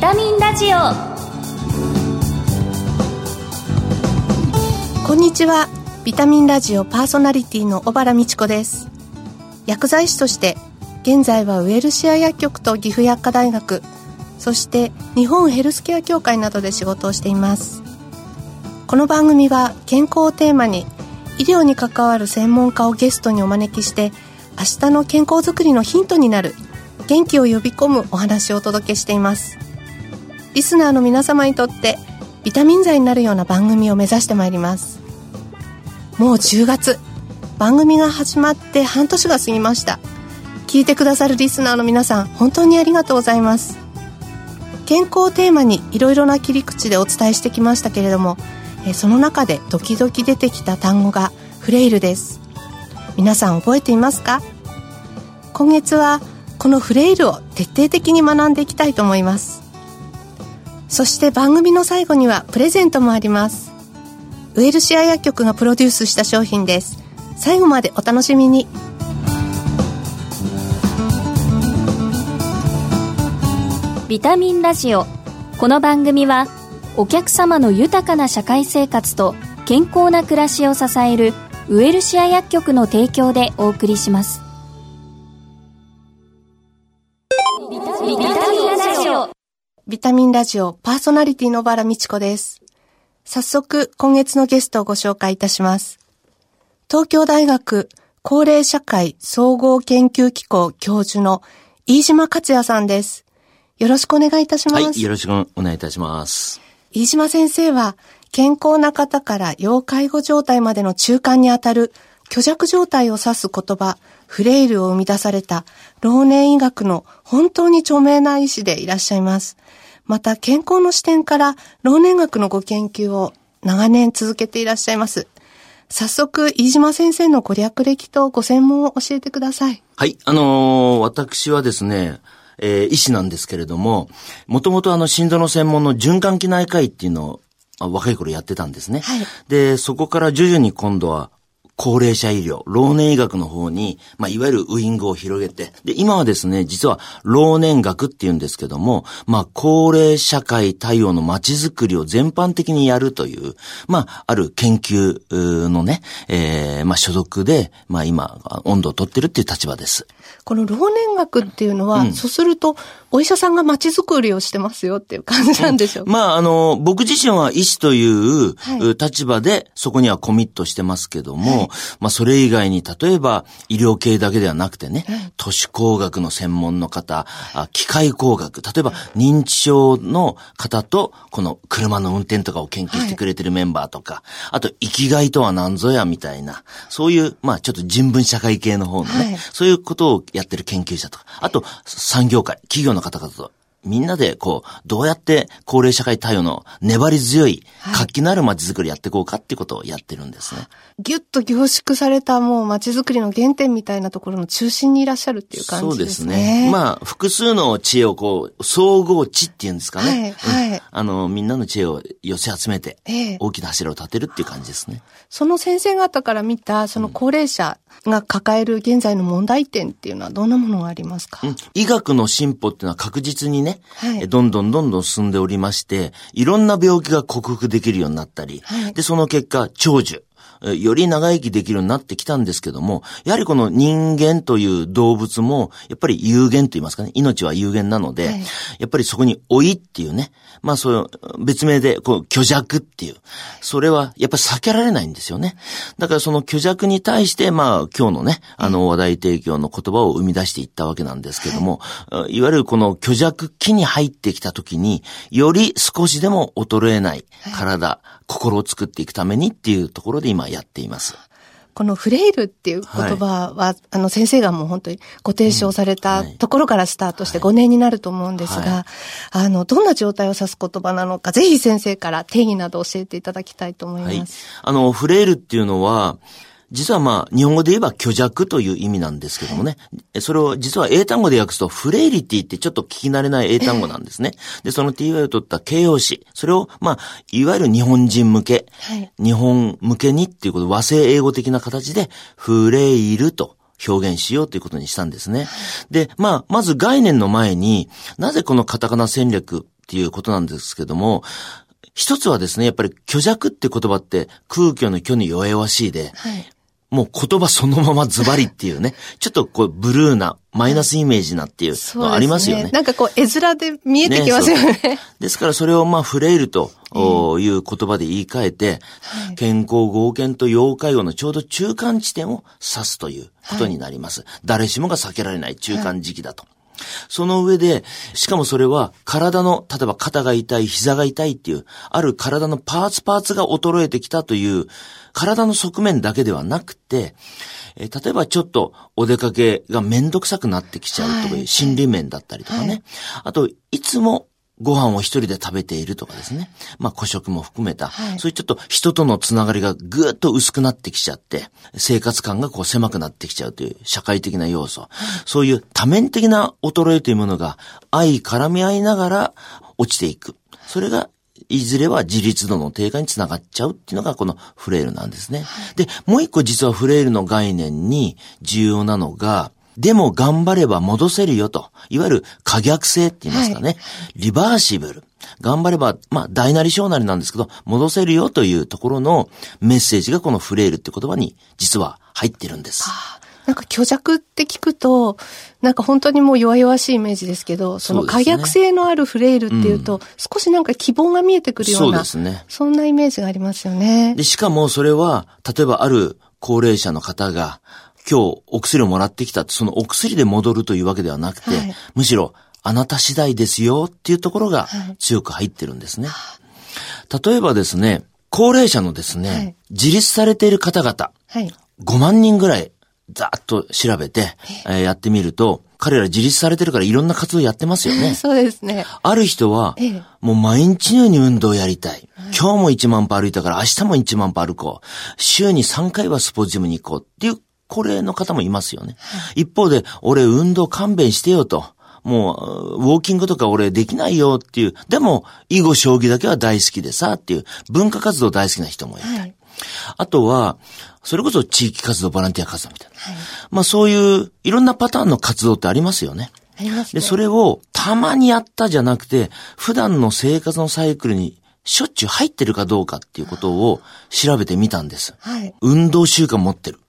タミンラジオ。こんにちは。ビタミンラジオパーソナリティの小原美智子です。薬剤師として現在はウエルシア薬局と岐阜薬科大学そして日本ヘルスケア協会などで仕事をしています。この番組は健康をテーマに医療に関わる専門家をゲストにお招きして明日の健康づくりのヒントになる元気を呼び込むお話をお届けしています。リスナーの皆様にとってビタミン剤になるような番組を目指してまいります。もう10月番組が始まって半年が過ぎました。聞いてくださるリスナーの皆さん本当にありがとうございます。健康をテーマにいろいろな切り口でお伝えしてきましたけれどもその中で時々出てきた単語がフレイルです。皆さん覚えていますか？今月はこのフレイルを徹底的に学んでいきたいと思います。そして番組の最後にはプレゼントもあります。ウエルシア薬局がプロデュースした商品です。最後までお楽しみに。ビタミンラジオ。この番組はお客様の豊かな社会生活と健康な暮らしを支えるウエルシア薬局の提供でお送りします。ビタミンラジオパーソナリティの原美智子です早速今月のゲストをご紹介いたします東京大学高齢社会総合研究機構教授の飯島克也さんですよろしくお願いいたします。はい、よろしくお願いいたします。飯島先生は、健康な方から要介護状態までの中間にあたる虚弱状態を指す言葉、フレイルを生み出された老年医学の本当に著名な医師でいらっしゃいます。また健康の視点から老年学のご研究を長年続けていらっしゃいます。早速、飯島先生のご略歴とご専門を教えてください。はい、あのー、私はですね、えー、医師なんですけれども、もともとあの心臓の専門の循環器内科医っていうのを若い頃やってたんですね。はい、で、そこから徐々に今度は高齢者医療、老年医学の方に、まあ、いわゆるウイングを広げて、で、今はですね、実は老年学って言うんですけども、まあ、高齢社会対応の街づくりを全般的にやるという、まあ、ある研究のね、えー、まあ、所属で、まあ、今、温度を取ってるっていう立場です。この老年学っていうのは、うん、そうすると、お医者さんが街づくりをしてますよっていう感じなんでしょうか、まあ、あの、僕自身は医師という立場で、そこにはコミットしてますけども、はい、まあ、それ以外に、例えば、医療系だけではなくてね、都市工学の専門の方、機械工学、例えば、認知症の方と、この車の運転とかを研究してくれてるメンバーとか、はい、あと、生きがいとは何ぞやみたいな、そういう、まあ、ちょっと人文社会系の方のね、はい、そういうことをやってる研究者とか、あと、産業界、企業の方々とみんなでこう、どうやって高齢社会対応の粘り強い、活気のある街づくりやっていこうかっていうことをやってるんですね。ぎゅっと凝縮されたもう街づくりの原点みたいなところの中心にいらっしゃるっていう感じですね。そうですね。まあ、複数の知恵をこう、総合知っていうんですかね。はい。はい、うん、あの、みんなの知恵を寄せ集めて、大きな柱を立てるっていう感じですね。その先生方から見た、その高齢者が抱える現在の問題点っていうのはどんなものがありますか、うん、医学の進歩っていうのは確実にね、はい、どんどんどんどん進んでおりまして、いろんな病気が克服できるようになったり、はい、で、その結果、長寿。より長生きできるようになってきたんですけども、やはりこの人間という動物も、やっぱり有限と言いますかね、命は有限なので、はい、やっぱりそこに老いっていうね、まあそういう別名で、こう、虚弱っていう、それはやっぱり避けられないんですよね。だからその虚弱に対して、まあ今日のね、あの話題提供の言葉を生み出していったわけなんですけども、はい、いわゆるこの虚弱期に入ってきた時に、より少しでも衰えない体、はい心を作っていくためにっていうところで今やっています。このフレイルっていう言葉は、はい、あの先生がもう本当にご提唱されたところからスタートして5年になると思うんですが、はい、あの、どんな状態を指す言葉なのか、ぜひ先生から定義など教えていただきたいと思います。はい、あの、フレイルっていうのは、実はまあ、日本語で言えば虚弱という意味なんですけどもね。それを実は英単語で訳すとフレイリティってちょっと聞き慣れない英単語なんですね。で、その ty を取った形容詞。それをまあ、いわゆる日本人向け、はい、日本向けにっていうこと、和製英語的な形で、フレイルと表現しようということにしたんですね。で、まあ、まず概念の前に、なぜこのカタカナ戦略っていうことなんですけども、一つはですね、やっぱり虚弱って言葉って空虚の虚に弱々しいで、はい、もう言葉そのままズバリっていうね、ちょっとこうブルーな、マイナスイメージなっていうのありますよね。ねなんかこう絵面で見えてきますよね。ねですからそれをまあフレイルという言葉で言い換えて、はい、健康合憲と要介護のちょうど中間地点を指すということになります。はい、誰しもが避けられない中間時期だと。はいその上で、しかもそれは体の、例えば肩が痛い、膝が痛いっていう、ある体のパーツパーツが衰えてきたという、体の側面だけではなくて、えー、例えばちょっとお出かけがめんどくさくなってきちゃうとかいう心理面だったりとかね。はい、あと、いつもご飯を一人で食べているとかですね。まあ、古食も含めた、はい、そういうちょっと人とのつながりがぐーっと薄くなってきちゃって、生活感がこう狭くなってきちゃうという社会的な要素。はい、そういう多面的な衰えというものが愛絡み合いながら落ちていく。それがいずれは自立度の低下につながっちゃうっていうのがこのフレイルなんですね。はい、で、もう一個実はフレイルの概念に重要なのが、でも頑張れば戻せるよと。いわゆる可逆性って言いますかね。はい、リバーシブル。頑張れば、まあ、大なり小なりなんですけど、戻せるよというところのメッセージがこのフレイルって言葉に実は入ってるんです。なんか虚弱って聞くと、なんか本当にもう弱々しいイメージですけど、その可逆性のあるフレイルっていうと、うねうん、少しなんか希望が見えてくるような、そうですね。そんなイメージがありますよね。で、しかもそれは、例えばある高齢者の方が、今日お薬をもらってきたそのお薬で戻るというわけではなくて、はい、むしろあなた次第ですよっていうところが強く入ってるんですね。はい、例えばですね、高齢者のですね、はい、自立されている方々、はい、5万人ぐらいざっと調べて、えー、やってみると、彼ら自立されてるからいろんな活動やってますよね。そうですね。ある人は、もう毎日のように運動やりたい。今日も1万歩歩いたから明日も1万歩歩こう。週に3回はスポーツジムに行こうっていう高齢の方もいますよね。一方で、俺運動勘弁してよと。もう、ウォーキングとか俺できないよっていう。でも、囲碁将棋だけは大好きでさっていう、文化活動大好きな人もいた。はい、あとは、それこそ地域活動、ボランティア活動みたいな。はい、まあそういう、いろんなパターンの活動ってありますよね。あります、ね、で、それをたまにやったじゃなくて、普段の生活のサイクルにしょっちゅう入ってるかどうかっていうことを調べてみたんです。はい、運動習慣持ってる。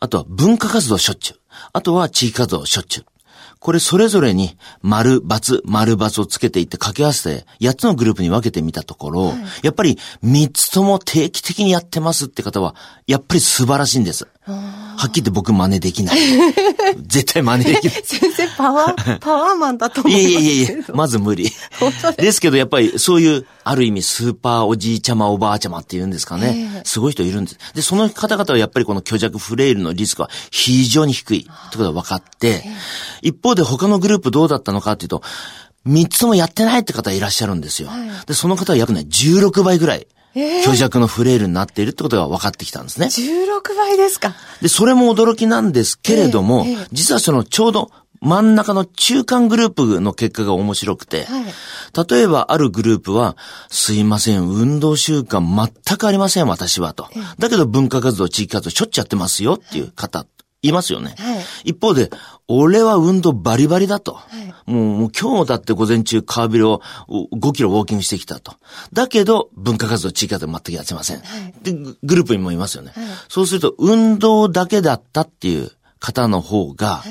あとは文化活動しょっちゅう。あとは地域活動しょっちゅう。これそれぞれに丸、×、丸、×をつけていって掛け合わせて8つのグループに分けてみたところ、はい、やっぱり3つとも定期的にやってますって方は、やっぱり素晴らしいんです。はっきり言って僕真似できない。絶対真似できない。先生パワー、パワーマンだと思う。いやいやいやいや、まず無理。ですですけどやっぱりそういう、ある意味スーパーおじいちゃまおばあちゃまっていうんですかね。すごい人いるんです。で、その方々はやっぱりこの虚弱フレイルのリスクは非常に低いってことが分かって、一方で他のグループどうだったのかっていうと、三つもやってないって方いらっしゃるんですよ。はい、で、その方は約ね、16倍ぐらい虚弱のフレイルになっているってことが分かってきたんですね。16倍ですか。で、それも驚きなんですけれども、実はそのちょうど真ん中の中間グループの結果が面白くて、はい、例えばあるグループは、すいません、運動習慣全くありません、私はと。だけど文化活動、地域活動しょっちゅうやってますよっていう方いますよね。はい、一方で、俺は運動バリバリだと。はい、もうもう今日だって午前中川ビルを5キロウォーキングしてきたと。だけど、文化活動、地域活動全くやってません。はい、で、グループにもいますよね。そうすると、運動だけだったっていう方の方が、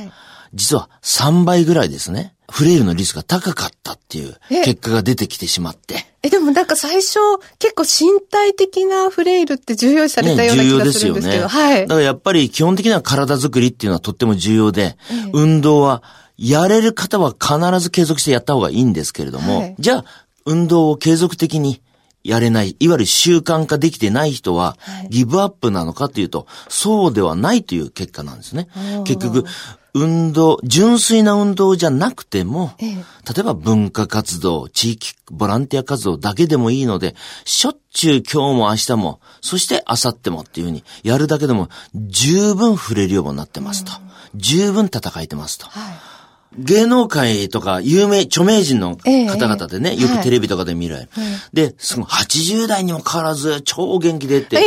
実は3倍ぐらいですね。フレイルのリスクが高かったっていう結果が出てきてしまって。え、でもなんか最初、結構身体的なフレイルって重要視されたような気がするんですけど、ね、はい。だからやっぱり基本的には体づくりっていうのはとっても重要で、え運動はやれる方は必ず継続してやった方がいいんですけれども、はい、じゃあ、運動を継続的にやれない、いわゆる習慣化できてない人は、ギブアップなのかというと、そうではないという結果なんですね。結局、運動、純粋な運動じゃなくても、ええ、例えば文化活動、地域ボランティア活動だけでもいいので、しょっちゅう今日も明日も、そして明後日もっていうふうにやるだけでも十分触れるようになってますと。十分戦えてますと。はい芸能界とか有名、著名人の方々でね、ええ、よくテレビとかで見る。はい、で、その80代にも変わらず超元気でって、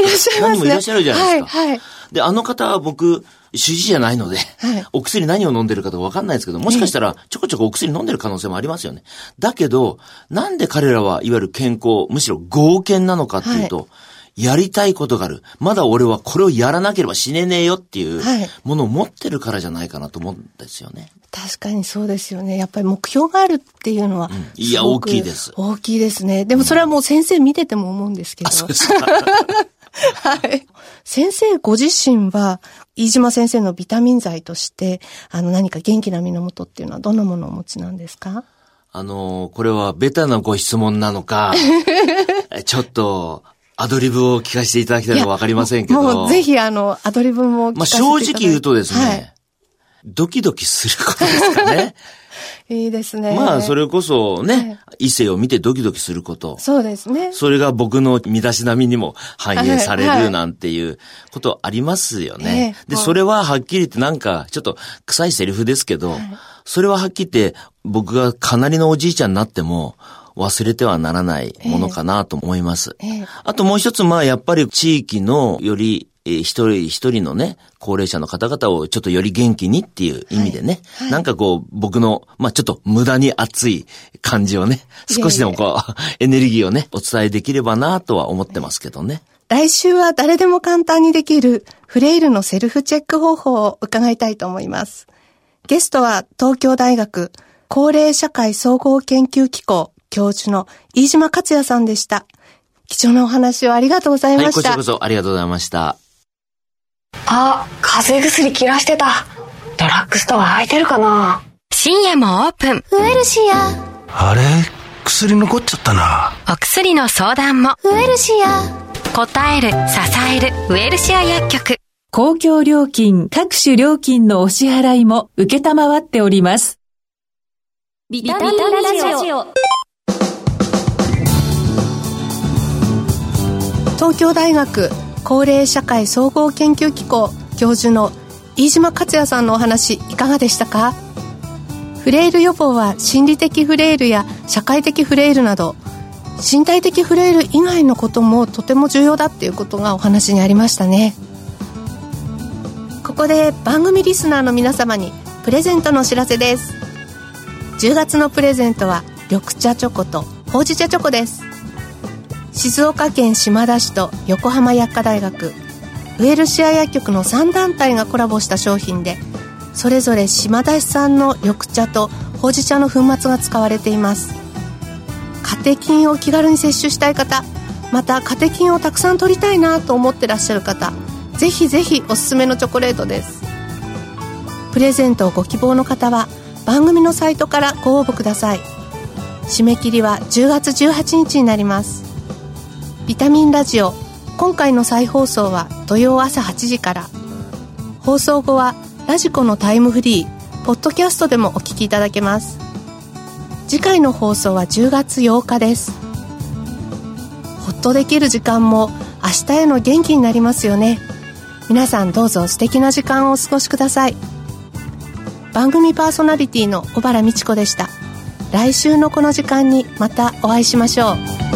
何人もいらっしゃるじゃないですか。はい、はい、で、あの方は僕、主治医じゃないので、はい、お薬何を飲んでるかとかわかんないですけど、もしかしたらちょこちょこお薬飲んでる可能性もありますよね。だけど、なんで彼らはいわゆる健康、むしろ合憲なのかっていうと、はいやりたいことがある。まだ俺はこれをやらなければ死ねねえよっていうものを持ってるからじゃないかなと思うんですよね。確かにそうですよね。やっぱり目標があるっていうのは、うん、いや、大きいです。大きいですね。でもそれはもう先生見てても思うんですけど。そうですか。はい。先生ご自身は、飯島先生のビタミン剤として、あの何か元気な源っていうのはどんなものをお持ちなんですか？あの、これはベタなご質問なのか、ちょっと、アドリブを聞かせていただきたいのかわかりませんけど。もうぜひあの、アドリブも聞かせていただまあ正直言うとですね、はい、ドキドキすることですかね。いいですね。まあ、それこそね、はい、異性を見てドキドキすること。そうですね。それが僕の身だしなみにも反映されるなんていうことありますよね。はい、で、それははっきり言ってなんか、ちょっと臭いセリフですけど、はい、それははっきり言って、僕がかなりのおじいちゃんになっても、忘れてはならないものかなと思います。えーえー、あともう一つ、まあやっぱり地域のより一人一人のね、高齢者の方々をちょっとより元気にっていう意味でね、はいはい、なんかこう、僕の、まあちょっと無駄に熱い感じをね、少しでもこう、エネルギーをね、お伝えできればなとは思ってますけどね。来週は誰でも簡単にできるフレイルのセルフチェック方法を伺いたいと思います。ゲストは東京大学高齢社会総合研究機構教授の飯島克也さんでした。貴重なお話をありがとうございました。はい、こちらこそありがとうございました。あ、風邪薬切らしてた。ドラッグストア空いてるかな深夜もオープン。ウエルシア。あれ？薬残っちゃったな。お薬の相談も。ウエルシア。答える、支える、ウエルシア薬局。公共料金、各種料金のお支払いも受けたまわっております。ビタミンラジオ。東京大学高齢社会総合研究機構教授の飯島克也さんのお話いかがでしたか？フレイル予防は心理的フレイルや社会的フレイルなど身体的フレイル以外のこともとても重要だっていうことがお話にありましたね。ここで番組リスナーの皆様にプレゼントのお知らせです。10月のプレゼントは緑茶チョコとほうじ茶チョコです。静岡県島田市と横浜薬科大学。ウエルシア薬局の3団体がコラボした商品でそれぞれ島田市産の緑茶とほうじ茶の粉末が使われています。カテキンを気軽に摂取したい方またカテキンをたくさん取りたいなと思ってらっしゃる方ぜひぜひおすすめのチョコレートです。プレゼントをご希望の方は番組のサイトからご応募ください。締め切りは10月18日になります。ビタミンラジオ。今回の再放送は土曜朝8時から。放送後はラジコのタイムフリーポッドキャストでもお聞きいただけます。次回の放送は10月8日です。ほっとできる時間も明日への元気になりますよね。皆さんどうぞ素敵な時間をお過ごしください。番組パーソナリティの小原美智子でした。来週のこの時間にまたお会いしましょう。